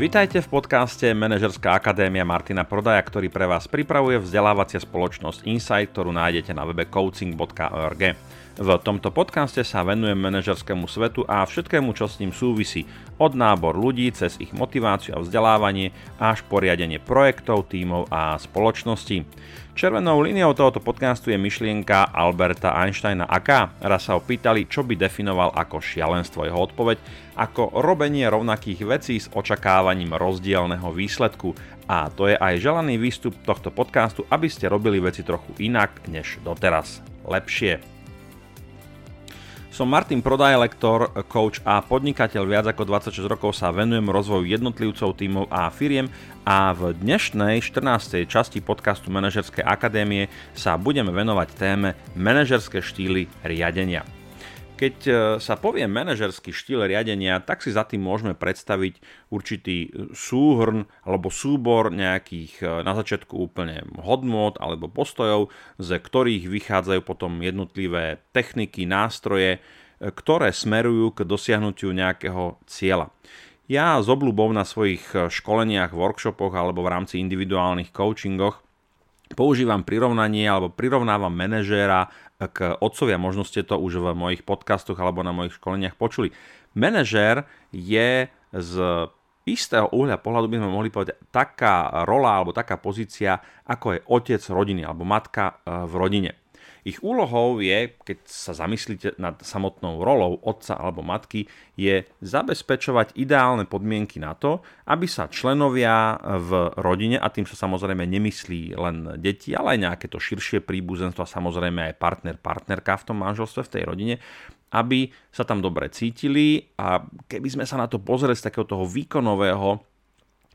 Vítajte v podcaste Manažerská akadémia Martina Prodaja, ktorý pre vás pripravuje vzdelávacia spoločnosť Insight, ktorú nájdete na webe coaching.org. V tomto podcaste sa venujem manažerskému svetu a všetkému, čo s ním súvisí, od nábor ľudí cez ich motiváciu a vzdelávanie až poriadenie projektov, tímov a spoločností. Červenou líniou tohoto podcastu je myšlienka Alberta Einsteina aká. Raz sa ho pýtali, čo by definoval ako šialenstvo. Jeho odpoveď ako robenie rovnakých vecí s očakávaním rozdielneho výsledku. A to je aj želaný výstup tohto podcastu, aby ste robili veci trochu inak než doteraz. Lepšie. Som Martin Prodaj, lektor, coach a podnikateľ. Viac ako 26 rokov sa venujem rozvoju jednotlivcov, tímov a firiem a v dnešnej 14. časti podcastu Manažerskej akadémie sa budeme venovať téme manažerské štýly riadenia. Keď e, sa povie manažerský štýl riadenia, tak si za tým môžeme predstaviť určitý e, súhrn alebo súbor nejakých e, na začiatku úplne hodnot alebo postojov, z ktorých vychádzajú potom jednotlivé techniky, nástroje, ktoré smerujú k dosiahnutiu nejakého cieľa. Ja s obľubou na svojich školeniach, workshopoch alebo v rámci individuálnych coachingoch používam prirovnanie alebo prirovnávam manažéra k otcovia, možno ste to už v mojich podcastoch alebo na mojich školeniach počuli. Manažér je z istého uhľa pohľadu by sme mohli povedať taká rola alebo taká pozícia, ako je otec rodiny alebo matka e, v rodine. Ich úlohou je, keď sa zamyslíte nad samotnou rolou otca alebo matky, je zabezpečovať ideálne podmienky na to, aby sa členovia v rodine, a tým sa samozrejme nemyslí len deti, ale aj nejaké to širšie príbuzenstvo a samozrejme aj partner, partnerka v tom manželstve, v tej rodine, aby sa tam dobre cítili a keby sme sa na to pozreli z takého toho výkonového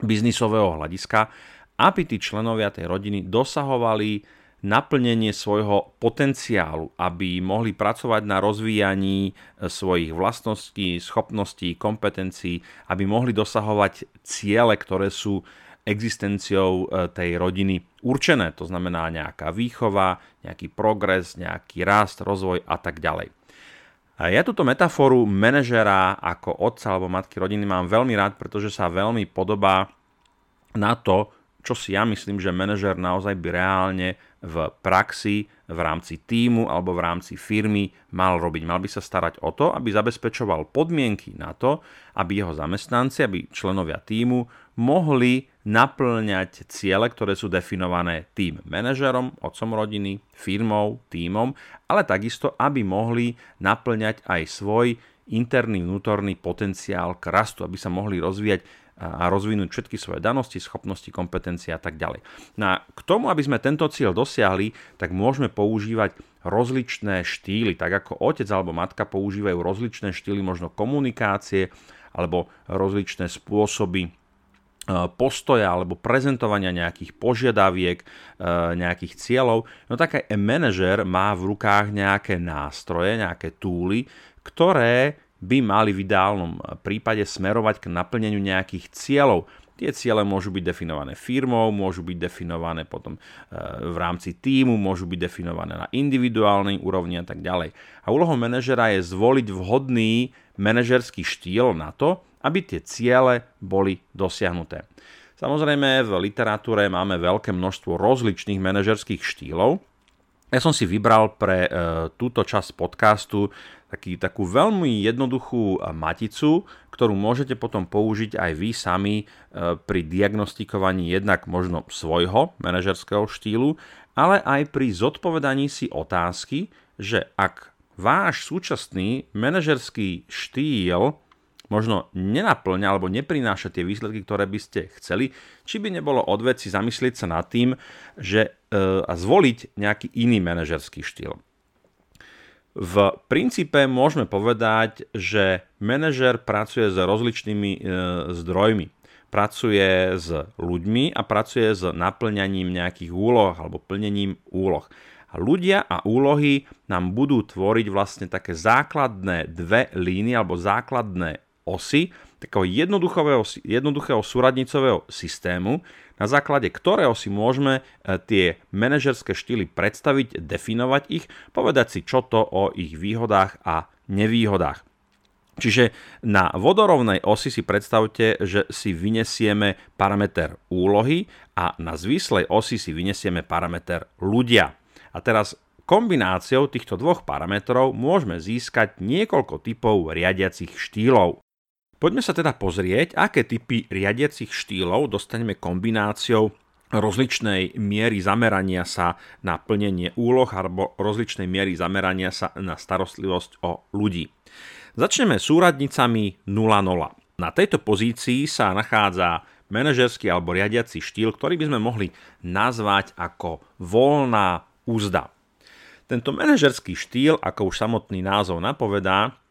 biznisového hľadiska, aby tí členovia tej rodiny dosahovali naplnenie svojho potenciálu, aby mohli pracovať na rozvíjaní e, svojich vlastností, schopností, kompetencií, aby mohli dosahovať ciele, ktoré sú existenciou e, tej rodiny určené. To znamená nejaká výchova, nejaký progres, nejaký rast, rozvoj a tak ďalej. Ja túto metaforu manažera ako otca alebo matky rodiny mám veľmi rád, pretože sa veľmi podobá na to, čo si ja myslím, že manažer naozaj by reálne v praxi, v rámci týmu alebo v rámci firmy mal robiť. Mal by sa starať o to, aby zabezpečoval podmienky na to, aby jeho zamestnanci, aby členovia týmu mohli naplňať ciele, ktoré sú definované tým manažerom, otcom rodiny, firmou, týmom, ale takisto, aby mohli naplňať aj svoj interný vnútorný potenciál k rastu, aby sa mohli rozvíjať a rozvinúť všetky svoje danosti, schopnosti, kompetencie a tak ďalej. No a k tomu, aby sme tento cieľ dosiahli, tak môžeme používať rozličné štýly, tak ako otec alebo matka používajú rozličné štýly možno komunikácie alebo rozličné spôsoby e, postoja alebo prezentovania nejakých požiadaviek, e, nejakých cieľov, no tak aj manažer má v rukách nejaké nástroje, nejaké túly, ktoré by mali v ideálnom prípade smerovať k naplneniu nejakých cieľov. Tie ciele môžu byť definované firmou, môžu byť definované potom e, v rámci týmu, môžu byť definované na individuálnej úrovni a tak ďalej. A úlohou manažera je zvoliť vhodný manažerský štýl na to, aby tie ciele boli dosiahnuté. Samozrejme v literatúre máme veľké množstvo rozličných manažerských štýlov, ja som si vybral pre e, túto časť podcastu taký, takú veľmi jednoduchú maticu, ktorú môžete potom použiť aj vy sami e, pri diagnostikovaní jednak možno svojho manažerského štýlu, ale aj pri zodpovedaní si otázky, že ak váš súčasný manažerský štýl možno nenaplňa alebo neprináša tie výsledky, ktoré by ste chceli, či by nebolo od veci zamyslieť sa nad tým, že e, a zvoliť nejaký iný manažerský štýl. V princípe môžeme povedať, že manažer pracuje s rozličnými e, zdrojmi. Pracuje s ľuďmi a pracuje s naplňaním nejakých úloh alebo plnením úloh. A ľudia a úlohy nám budú tvoriť vlastne také základné dve línie alebo základné osy takého jednoduchého, súradnicového systému, na základe ktorého si môžeme e, tie manažerské štýly predstaviť, definovať ich, povedať si čo to o ich výhodách a nevýhodách. Čiže na vodorovnej osi si predstavte, že si vynesieme parameter úlohy a na zvislej osi si vynesieme parameter ľudia. A teraz kombináciou týchto dvoch parametrov môžeme získať niekoľko typov riadiacich štýlov. Poďme sa teda pozrieť, aké typy riadiacich štýlov dostaneme kombináciou rozličnej miery zamerania sa na plnenie úloh alebo rozličnej miery zamerania sa na starostlivosť o ľudí. Začneme súradnicami 0.0. Na tejto pozícii sa nachádza manažerský alebo riadiaci štýl, ktorý by sme mohli nazvať ako voľná úzda. Tento manažerský štýl, ako už samotný názov napovedá,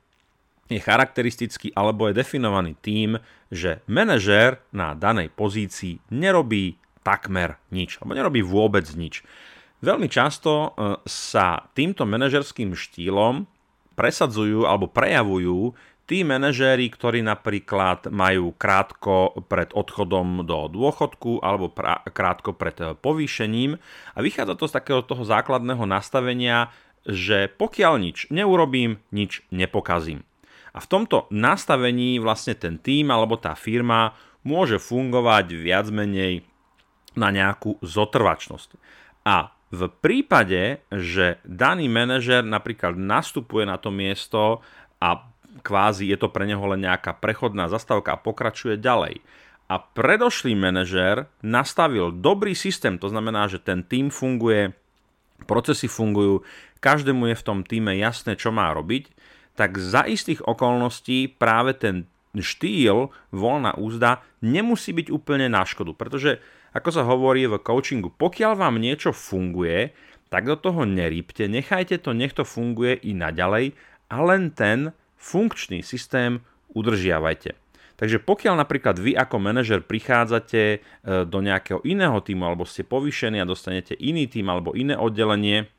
je charakteristický alebo je definovaný tým, že manažér na danej pozícii nerobí takmer nič, alebo nerobí vôbec nič. Veľmi často e, sa týmto manažerským štýlom presadzujú alebo prejavujú tí manažéri, ktorí napríklad majú krátko pred odchodom do dôchodku alebo pra- krátko pred povýšením a vychádza to z takého toho základného nastavenia, že pokiaľ nič neurobím, nič nepokazím. A v tomto nastavení vlastne ten tým alebo tá firma môže fungovať viac menej na nejakú zotrvačnosť. A v prípade, že daný manažer napríklad nastupuje na to miesto a kvázi je to pre neho len nejaká prechodná zastávka a pokračuje ďalej. A predošlý manažer nastavil dobrý systém, to znamená, že ten tým funguje, procesy fungujú, každému je v tom týme jasné, čo má robiť, tak za istých okolností práve ten štýl voľná úzda nemusí byť úplne na škodu, pretože ako sa hovorí v coachingu, pokiaľ vám niečo funguje, tak do toho nerýpte, nechajte to, nech to funguje i naďalej a len ten funkčný systém udržiavajte. Takže pokiaľ napríklad vy ako manažer prichádzate e, do nejakého iného týmu alebo ste povýšení a dostanete iný tým alebo iné oddelenie,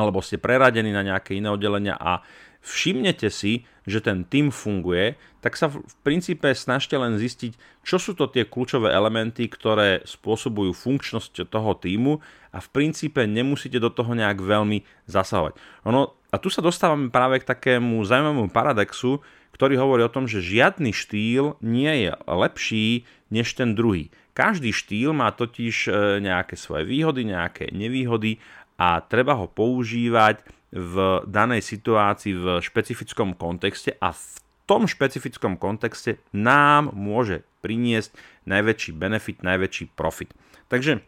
alebo ste preradení na nejaké iné oddelenia a všimnete si, že ten tým funguje, tak sa v princípe snažte len zistiť, čo sú to tie kľúčové elementy, ktoré spôsobujú funkčnosť toho týmu a v princípe nemusíte do toho nejak veľmi zasahovať. Ono, a tu sa dostávame práve k takému zaujímavému paradoxu, ktorý hovorí o tom, že žiadny štýl nie je lepší než ten druhý. Každý štýl má totiž e, nejaké svoje výhody, nejaké nevýhody a treba ho používať v danej situácii v špecifickom kontexte a v tom špecifickom kontexte nám môže priniesť najväčší benefit, najväčší profit. Takže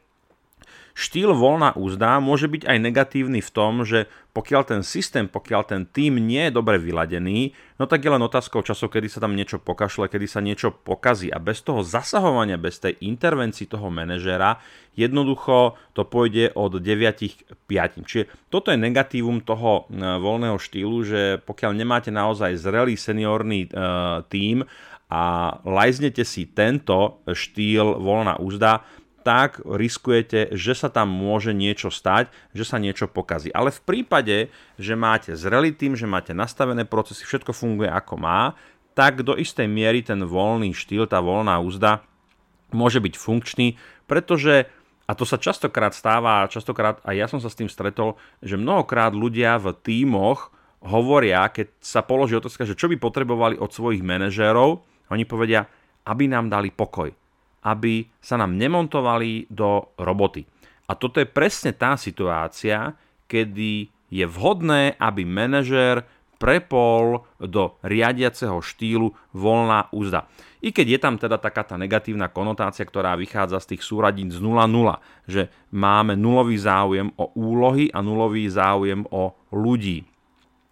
štýl voľná úzda môže byť aj negatívny v tom, že pokiaľ ten systém, pokiaľ ten tým nie je dobre vyladený, no tak je len otázkou času, kedy sa tam niečo pokašle, kedy sa niečo pokazí a bez toho zasahovania, bez tej intervencii toho manažera, jednoducho to pôjde od 9 k 5. Čiže toto je negatívum toho e, voľného štýlu, že pokiaľ nemáte naozaj zrelý seniorný e, tým a lajznete si tento štýl voľná úzda, tak riskujete, že sa tam môže niečo stať, že sa niečo pokazí. Ale v prípade, že máte zrelý tým, že máte nastavené procesy, všetko funguje ako má, tak do istej miery ten voľný štýl, tá voľná úzda môže byť funkčný, pretože a to sa častokrát stáva, častokrát aj ja som sa s tým stretol, že mnohokrát ľudia v tímoch hovoria, keď sa položí otázka, že čo by potrebovali od svojich manažérov, oni povedia, aby nám dali pokoj aby sa nám nemontovali do roboty. A toto je presne tá situácia, kedy je vhodné, aby manažér prepol do riadiaceho štýlu voľná úzda. I keď je tam teda taká tá negatívna konotácia, ktorá vychádza z tých súradín z 0,0, že máme nulový záujem o úlohy a nulový záujem o ľudí.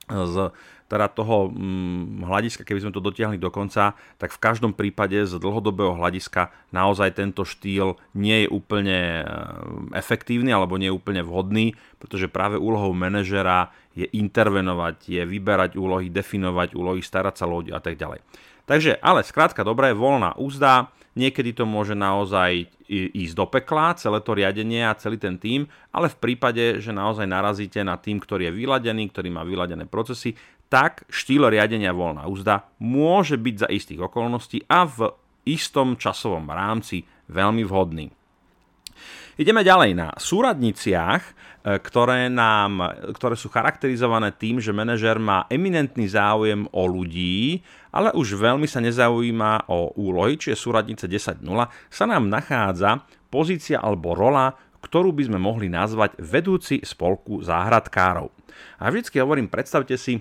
Z teda toho hm, hľadiska, keby sme to dotiahli do konca, tak v každom prípade z dlhodobého hľadiska naozaj tento štýl nie je úplne eh, efektívny alebo nie je úplne vhodný, pretože práve úlohou manažera je intervenovať, je vyberať úlohy, definovať úlohy, starať sa ľudí a tak ďalej. Takže, ale skrátka dobré, voľná úzda, Niekedy to môže naozaj ísť do pekla, celé to riadenie a celý ten tým, ale v prípade, že naozaj narazíte na tým, ktorý je vyladený, ktorý má vyladené procesy, tak štýl riadenia voľná úzda môže byť za istých okolností a v istom časovom rámci veľmi vhodný. Ideme ďalej na súradniciach, e, ktoré, nám, ktoré sú charakterizované tým, že manažer má eminentný záujem o ľudí, ale už veľmi sa nezaujíma o úlohy, čiže súradnice 10.0, sa nám nachádza pozícia alebo rola, ktorú by sme mohli nazvať vedúci spolku záhradkárov. A vždycky hovorím, predstavte si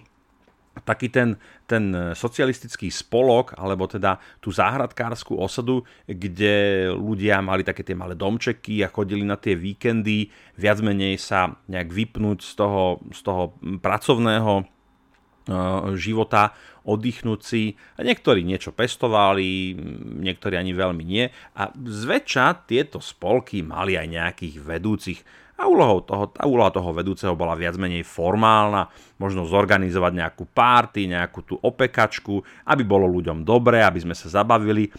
taký ten, ten socialistický spolok, alebo teda tú záhradkárskú osadu, kde ľudia mali také tie malé domčeky a chodili na tie víkendy, viac menej sa nejak vypnúť z toho, z toho pracovného života, oddychnúť si. Niektorí niečo pestovali, niektorí ani veľmi nie. A zväčša tieto spolky mali aj nejakých vedúcich. A úlohou toho, tá úloha toho vedúceho bola viac menej formálna, možno zorganizovať nejakú párty, nejakú tú opekačku, aby bolo ľuďom dobre, aby sme sa zabavili.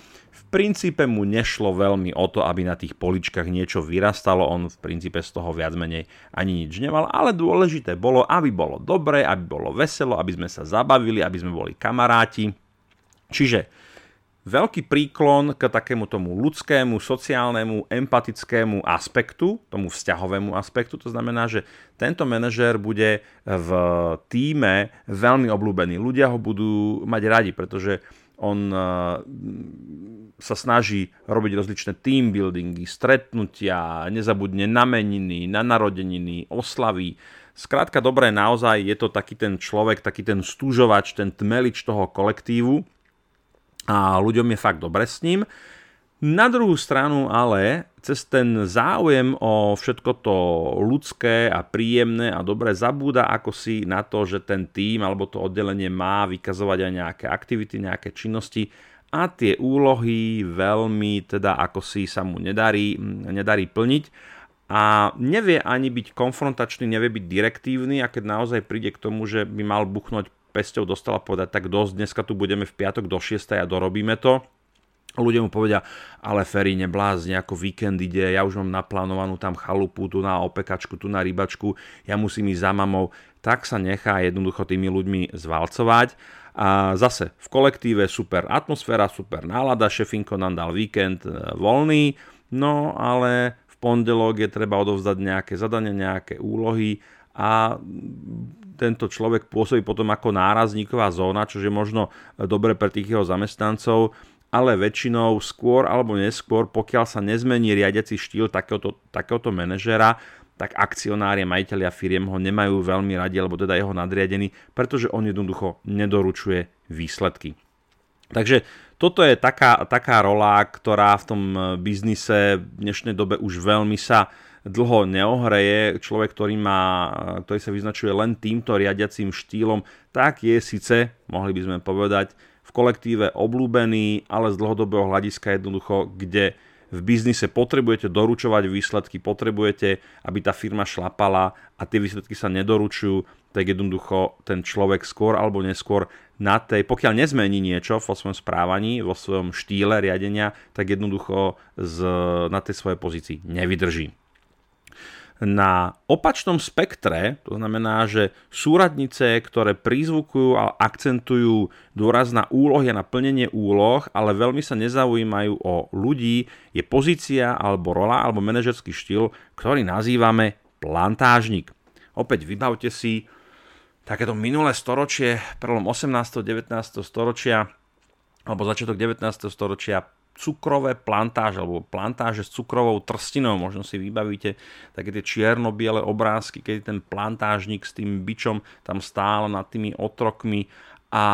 Princípe mu nešlo veľmi o to, aby na tých poličkách niečo vyrastalo, on v princípe z toho viac menej ani nič nemal, ale dôležité bolo, aby bolo dobre, aby bolo veselo, aby sme sa zabavili, aby sme boli kamaráti. Čiže veľký príklon k takému tomu ľudskému, sociálnemu, empatickému aspektu, tomu vzťahovému aspektu. To znamená, že tento manažér bude v týme veľmi obľúbený. Ľudia ho budú mať radi, pretože on eh, sa snaží robiť rozličné team buildingy, stretnutia, nezabudne na meniny, na narodeniny, oslavy. Skrátka dobré, naozaj je to taký ten človek, taký ten stúžovač, ten tmelič toho kolektívu a ľuďom je fakt dobre s ním. Na druhú stranu ale cez ten záujem o všetko to ľudské a príjemné a dobre zabúda ako si na to, že ten tým alebo to oddelenie má vykazovať aj nejaké aktivity, nejaké činnosti. A tie úlohy veľmi teda ako si sa mu nedarí, nedarí plniť. A nevie ani byť konfrontačný, nevie byť direktívny. A keď naozaj príde k tomu, že by mal buchnúť pesťou dostala povedať, tak dosť, dneska tu budeme v piatok do 6 a dorobíme to, ľudia mu povedia, ale Ferry, neblázni, ako víkend ide, ja už mám naplánovanú tam chalupu, tu na opekačku, tu na rybačku, ja musím ísť za mamou, tak sa nechá jednoducho tými ľuďmi zvalcovať. A zase v kolektíve super atmosféra, super nálada, šefinko nám dal víkend e, voľný, no ale v pondelok je treba odovzdať nejaké zadania, nejaké úlohy a tento človek pôsobí potom ako nárazníková zóna, čo je možno dobre pre tých jeho zamestnancov, ale väčšinou skôr alebo neskôr, pokiaľ sa nezmení riadiaci štýl takéhoto, takéhoto manažera, tak akcionári majiteľia firiem ho nemajú veľmi radi, alebo teda jeho nadriadený, pretože on jednoducho nedoručuje výsledky. Takže toto je taká, taká rola, ktorá v tom biznise v dnešnej dobe už veľmi sa dlho neohreje. Človek, ktorý, má, ktorý sa vyznačuje len týmto riadiacím štýlom, tak je síce, mohli by sme povedať, v kolektíve obľúbený, ale z dlhodobého hľadiska jednoducho, kde v biznise potrebujete doručovať výsledky, potrebujete, aby tá firma šlapala a tie výsledky sa nedoručujú, tak jednoducho ten človek skôr alebo neskôr na tej, pokiaľ nezmení niečo vo svojom správaní, vo svojom štýle riadenia, tak jednoducho z, na tej svojej pozícii nevydrží. Na opačnom spektre, to znamená, že súradnice, ktoré prizvukujú a akcentujú dôraz na úlohy a na plnenie úloh, ale veľmi sa nezaujímajú o ľudí, je pozícia alebo rola alebo manažerský štýl, ktorý nazývame plantážnik. Opäť vybavte si takéto minulé storočie, prelom 18. 19. storočia alebo začiatok 19. storočia cukrové plantáže alebo plantáže s cukrovou trstinou, možno si vybavíte také tie čierno-biele obrázky, keď ten plantážnik s tým bičom tam stál nad tými otrokmi a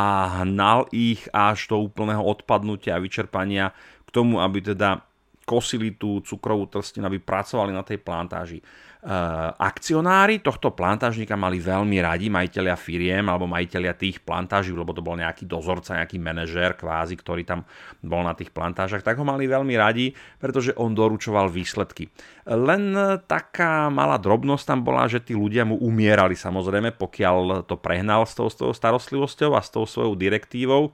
hnal ich až do úplného odpadnutia a vyčerpania k tomu, aby teda kosili tú cukrovú trstinu, aby pracovali na tej plantáži. Eh, akcionári tohto plantážnika mali veľmi radi, majiteľia firiem alebo majiteľia tých plantáží, lebo to bol nejaký dozorca, nejaký manažér kvázi, ktorý tam bol na tých plantážach, tak ho mali veľmi radi, pretože on doručoval výsledky. Len taká malá drobnosť tam bola, že tí ľudia mu umierali samozrejme, pokiaľ to prehnal s tou, s tou starostlivosťou a s tou svojou direktívou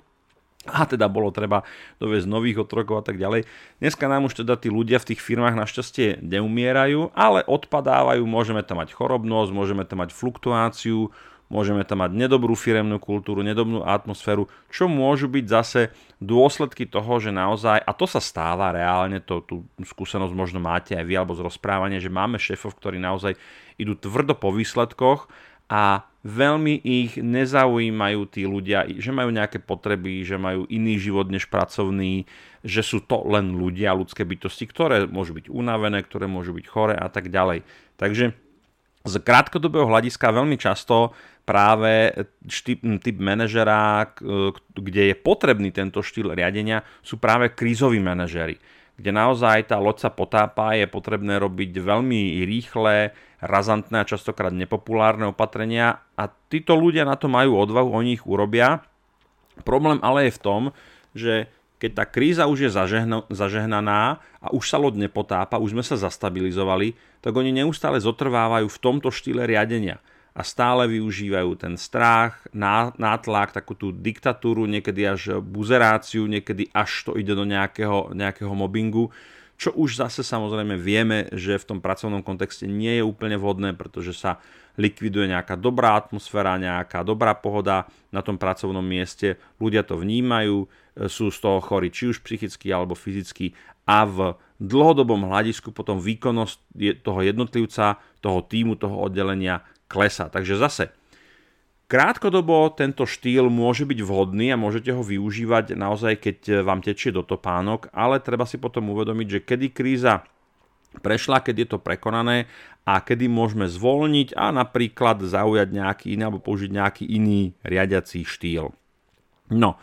a teda bolo treba doviesť nových otrokov a tak ďalej. Dneska nám už teda tí ľudia v tých firmách našťastie neumierajú, ale odpadávajú, môžeme tam mať chorobnosť, môžeme tam mať fluktuáciu, môžeme tam mať nedobrú firemnú kultúru, nedobrú atmosféru, čo môžu byť zase dôsledky toho, že naozaj, a to sa stáva reálne, to, tú skúsenosť možno máte aj vy alebo z rozprávania, že máme šéfov, ktorí naozaj idú tvrdo po výsledkoch a veľmi ich nezaujímajú tí ľudia, že majú nejaké potreby, že majú iný život než pracovný, že sú to len ľudia, ľudské bytosti, ktoré môžu byť unavené, ktoré môžu byť chore a tak ďalej. Takže z krátkodobého hľadiska veľmi často práve typ manažera, kde je potrebný tento štýl riadenia, sú práve krízoví manažery kde naozaj tá loď sa potápa, je potrebné robiť veľmi rýchle, razantné a častokrát nepopulárne opatrenia a títo ľudia na to majú odvahu, oni ich urobia. Problém ale je v tom, že keď tá kríza už je zažehno, zažehnaná a už sa loď nepotápa, už sme sa zastabilizovali, tak oni neustále zotrvávajú v tomto štýle riadenia a stále využívajú ten strach, nátlak, takú tú diktatúru, niekedy až buzeráciu, niekedy až to ide do nejakého, nejakého mobbingu, čo už zase samozrejme vieme, že v tom pracovnom kontexte nie je úplne vhodné, pretože sa likviduje nejaká dobrá atmosféra, nejaká dobrá pohoda na tom pracovnom mieste, ľudia to vnímajú, sú z toho chorí či už psychicky alebo fyzicky. A v dlhodobom hľadisku potom výkonnosť toho jednotlivca, toho týmu, toho oddelenia klesá. Takže zase, krátkodobo tento štýl môže byť vhodný a môžete ho využívať naozaj, keď vám tečie do topánok, ale treba si potom uvedomiť, že kedy kríza prešla, keď je to prekonané a kedy môžeme zvolniť a napríklad zaujať nejaký iný alebo použiť nejaký iný riadiací štýl. No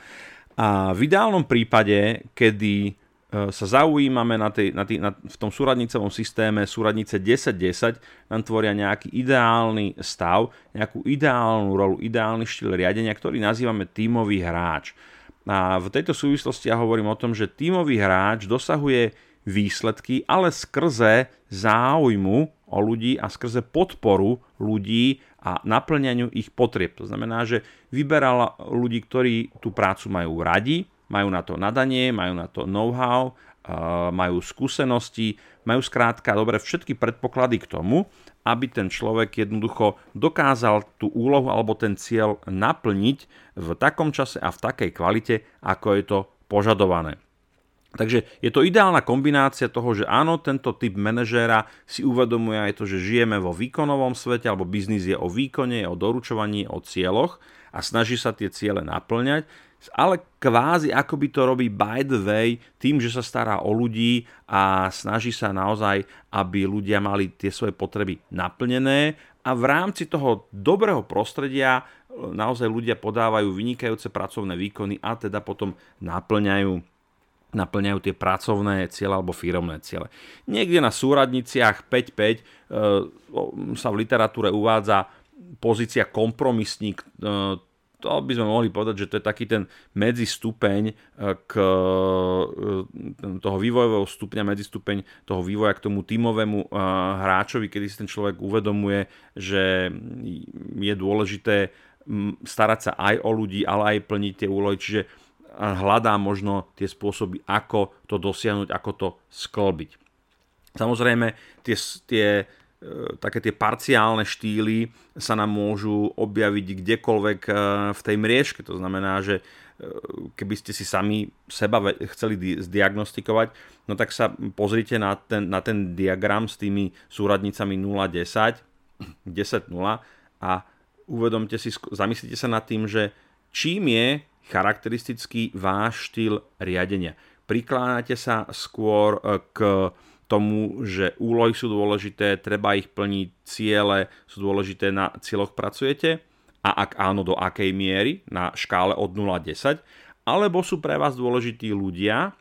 a v ideálnom prípade, kedy sa zaujímame na tej, na tý, na, v tom súradnicovom systéme súradnice 10-10, nám tvoria nejaký ideálny stav, nejakú ideálnu rolu, ideálny štýl riadenia, ktorý nazývame tímový hráč. A v tejto súvislosti ja hovorím o tom, že tímový hráč dosahuje výsledky, ale skrze záujmu o ľudí a skrze podporu ľudí a naplňaniu ich potrieb. To znamená, že vyberal ľudí, ktorí tú prácu majú radi, majú na to nadanie, majú na to know-how, majú skúsenosti, majú skrátka dobre všetky predpoklady k tomu, aby ten človek jednoducho dokázal tú úlohu alebo ten cieľ naplniť v takom čase a v takej kvalite, ako je to požadované. Takže je to ideálna kombinácia toho, že áno, tento typ manažéra si uvedomuje aj to, že žijeme vo výkonovom svete, alebo biznis je o výkone, je o doručovaní, o cieľoch a snaží sa tie ciele naplňať ale kvázi ako by to robí by the way, tým, že sa stará o ľudí a snaží sa naozaj, aby ľudia mali tie svoje potreby naplnené a v rámci toho dobrého prostredia e, naozaj ľudia podávajú vynikajúce pracovné výkony a teda potom naplňajú naplňajú tie pracovné ciele alebo firmné ciele. Niekde na súradniciach 5-5 e, sa v literatúre uvádza pozícia kompromisník, e, to by sme mohli povedať, že to je taký ten medzistupeň e, k e, toho vývojového stupňa, medzistupeň toho vývoja k tomu tímovému e, hráčovi, kedy si ten človek uvedomuje, že je dôležité starať sa aj o ľudí, ale aj plniť tie úlohy, čiže hľadá možno tie spôsoby, ako to dosiahnuť, ako to sklbiť. Samozrejme, tie, tie také tie parciálne štýly sa nám môžu objaviť kdekoľvek e, v tej mriežke. To znamená, že e, keby ste si sami seba chceli zdiagnostikovať, no tak sa pozrite na ten, na ten diagram s tými súradnicami 0, 10, 10, 0 a uvedomte si, zamyslite sa nad tým, že čím je charakteristický váš štýl riadenia. Prikláňate sa skôr k tomu, že úlohy sú dôležité, treba ich plniť, ciele sú dôležité, na cieľoch pracujete? A ak áno, do akej miery, na škále od 0 a 10, alebo sú pre vás dôležití ľudia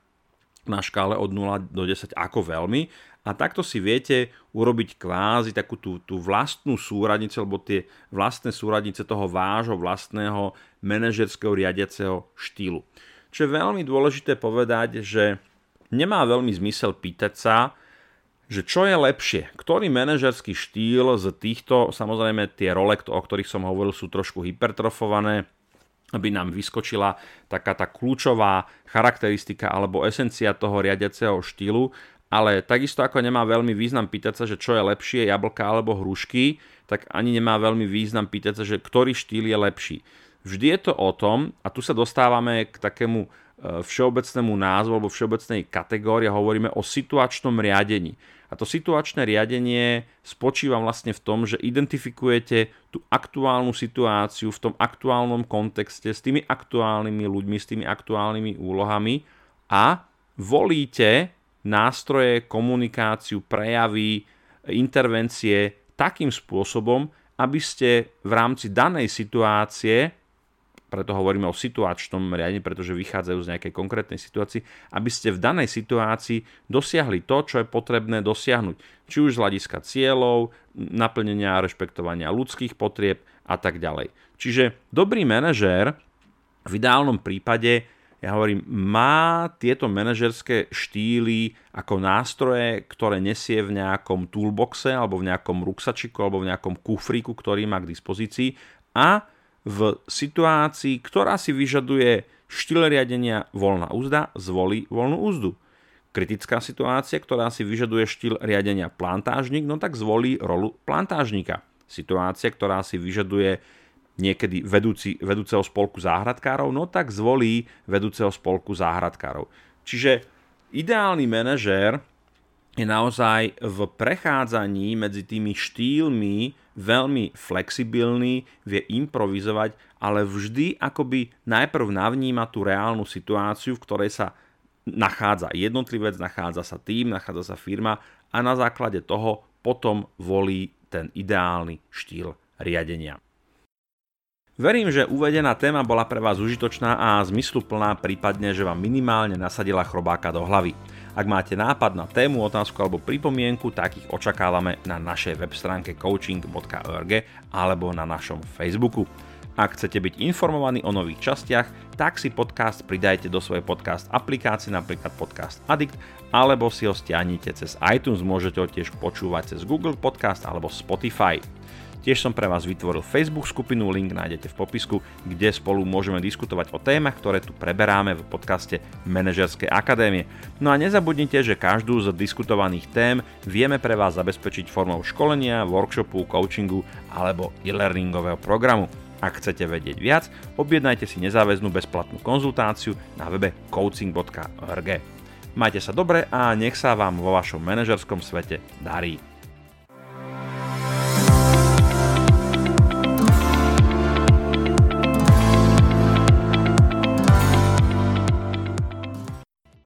na škále od 0 do 10 ako veľmi? A takto si viete urobiť kvázi takú tú, tú vlastnú súradnicu alebo tie vlastné súradnice toho vášho vlastného manažerského riadiaceho štýlu. Čo je veľmi dôležité povedať, že nemá veľmi zmysel pýtať sa, že čo je lepšie, ktorý manažerský štýl z týchto, samozrejme tie role, o ktorých som hovoril, sú trošku hypertrofované, aby nám vyskočila taká tá kľúčová charakteristika alebo esencia toho riadiaceho štýlu ale takisto ako nemá veľmi význam pýtať sa, že čo je lepšie, jablka alebo hrušky, tak ani nemá veľmi význam pýtať sa, že ktorý štýl je lepší. Vždy je to o tom, a tu sa dostávame k takému všeobecnému názvu alebo všeobecnej kategórii hovoríme o situačnom riadení. A to situačné riadenie spočíva vlastne v tom, že identifikujete tú aktuálnu situáciu v tom aktuálnom kontexte s tými aktuálnymi ľuďmi, s tými aktuálnymi úlohami a volíte nástroje, komunikáciu, prejavy, intervencie takým spôsobom, aby ste v rámci danej situácie, preto hovoríme o situačnom riadení, pretože vychádzajú z nejakej konkrétnej situácii, aby ste v danej situácii dosiahli to, čo je potrebné dosiahnuť. Či už z hľadiska cieľov, naplnenia a rešpektovania ľudských potrieb a tak ďalej. Čiže dobrý manažér v ideálnom prípade ja hovorím, má tieto manažerské štýly ako nástroje, ktoré nesie v nejakom toolboxe alebo v nejakom ruksačiku alebo v nejakom kufríku, ktorý má k dispozícii a v situácii, ktorá si vyžaduje štýl riadenia voľná úzda, zvolí voľnú úzdu. Kritická situácia, ktorá si vyžaduje štýl riadenia plantážnik, no tak zvolí rolu plantážnika. Situácia, ktorá si vyžaduje niekedy vedúci, vedúceho spolku záhradkárov, no tak zvolí vedúceho spolku záhradkárov. Čiže ideálny manažér je naozaj v prechádzaní medzi tými štýlmi veľmi flexibilný, vie improvizovať, ale vždy akoby najprv navníma tú reálnu situáciu, v ktorej sa nachádza jednotlivec, nachádza sa tým, nachádza sa firma a na základe toho potom volí ten ideálny štýl riadenia. Verím, že uvedená téma bola pre vás užitočná a zmysluplná, prípadne, že vám minimálne nasadila chrobáka do hlavy. Ak máte nápad na tému, otázku alebo pripomienku, tak ich očakávame na našej web stránke coaching.org alebo na našom Facebooku. Ak chcete byť informovaní o nových častiach, tak si podcast pridajte do svojej podcast aplikácie, napríklad Podcast Addict, alebo si ho stiahnite cez iTunes, môžete ho tiež počúvať cez Google Podcast alebo Spotify. Tiež som pre vás vytvoril Facebook skupinu, link nájdete v popisku, kde spolu môžeme diskutovať o témach, ktoré tu preberáme v podcaste Manažerskej akadémie. No a nezabudnite, že každú z diskutovaných tém vieme pre vás zabezpečiť formou školenia, workshopu, coachingu alebo e-learningového programu. Ak chcete vedieť viac, objednajte si nezáväznú bezplatnú konzultáciu na webe coaching.org. Majte sa dobre a nech sa vám vo vašom manažerskom svete darí.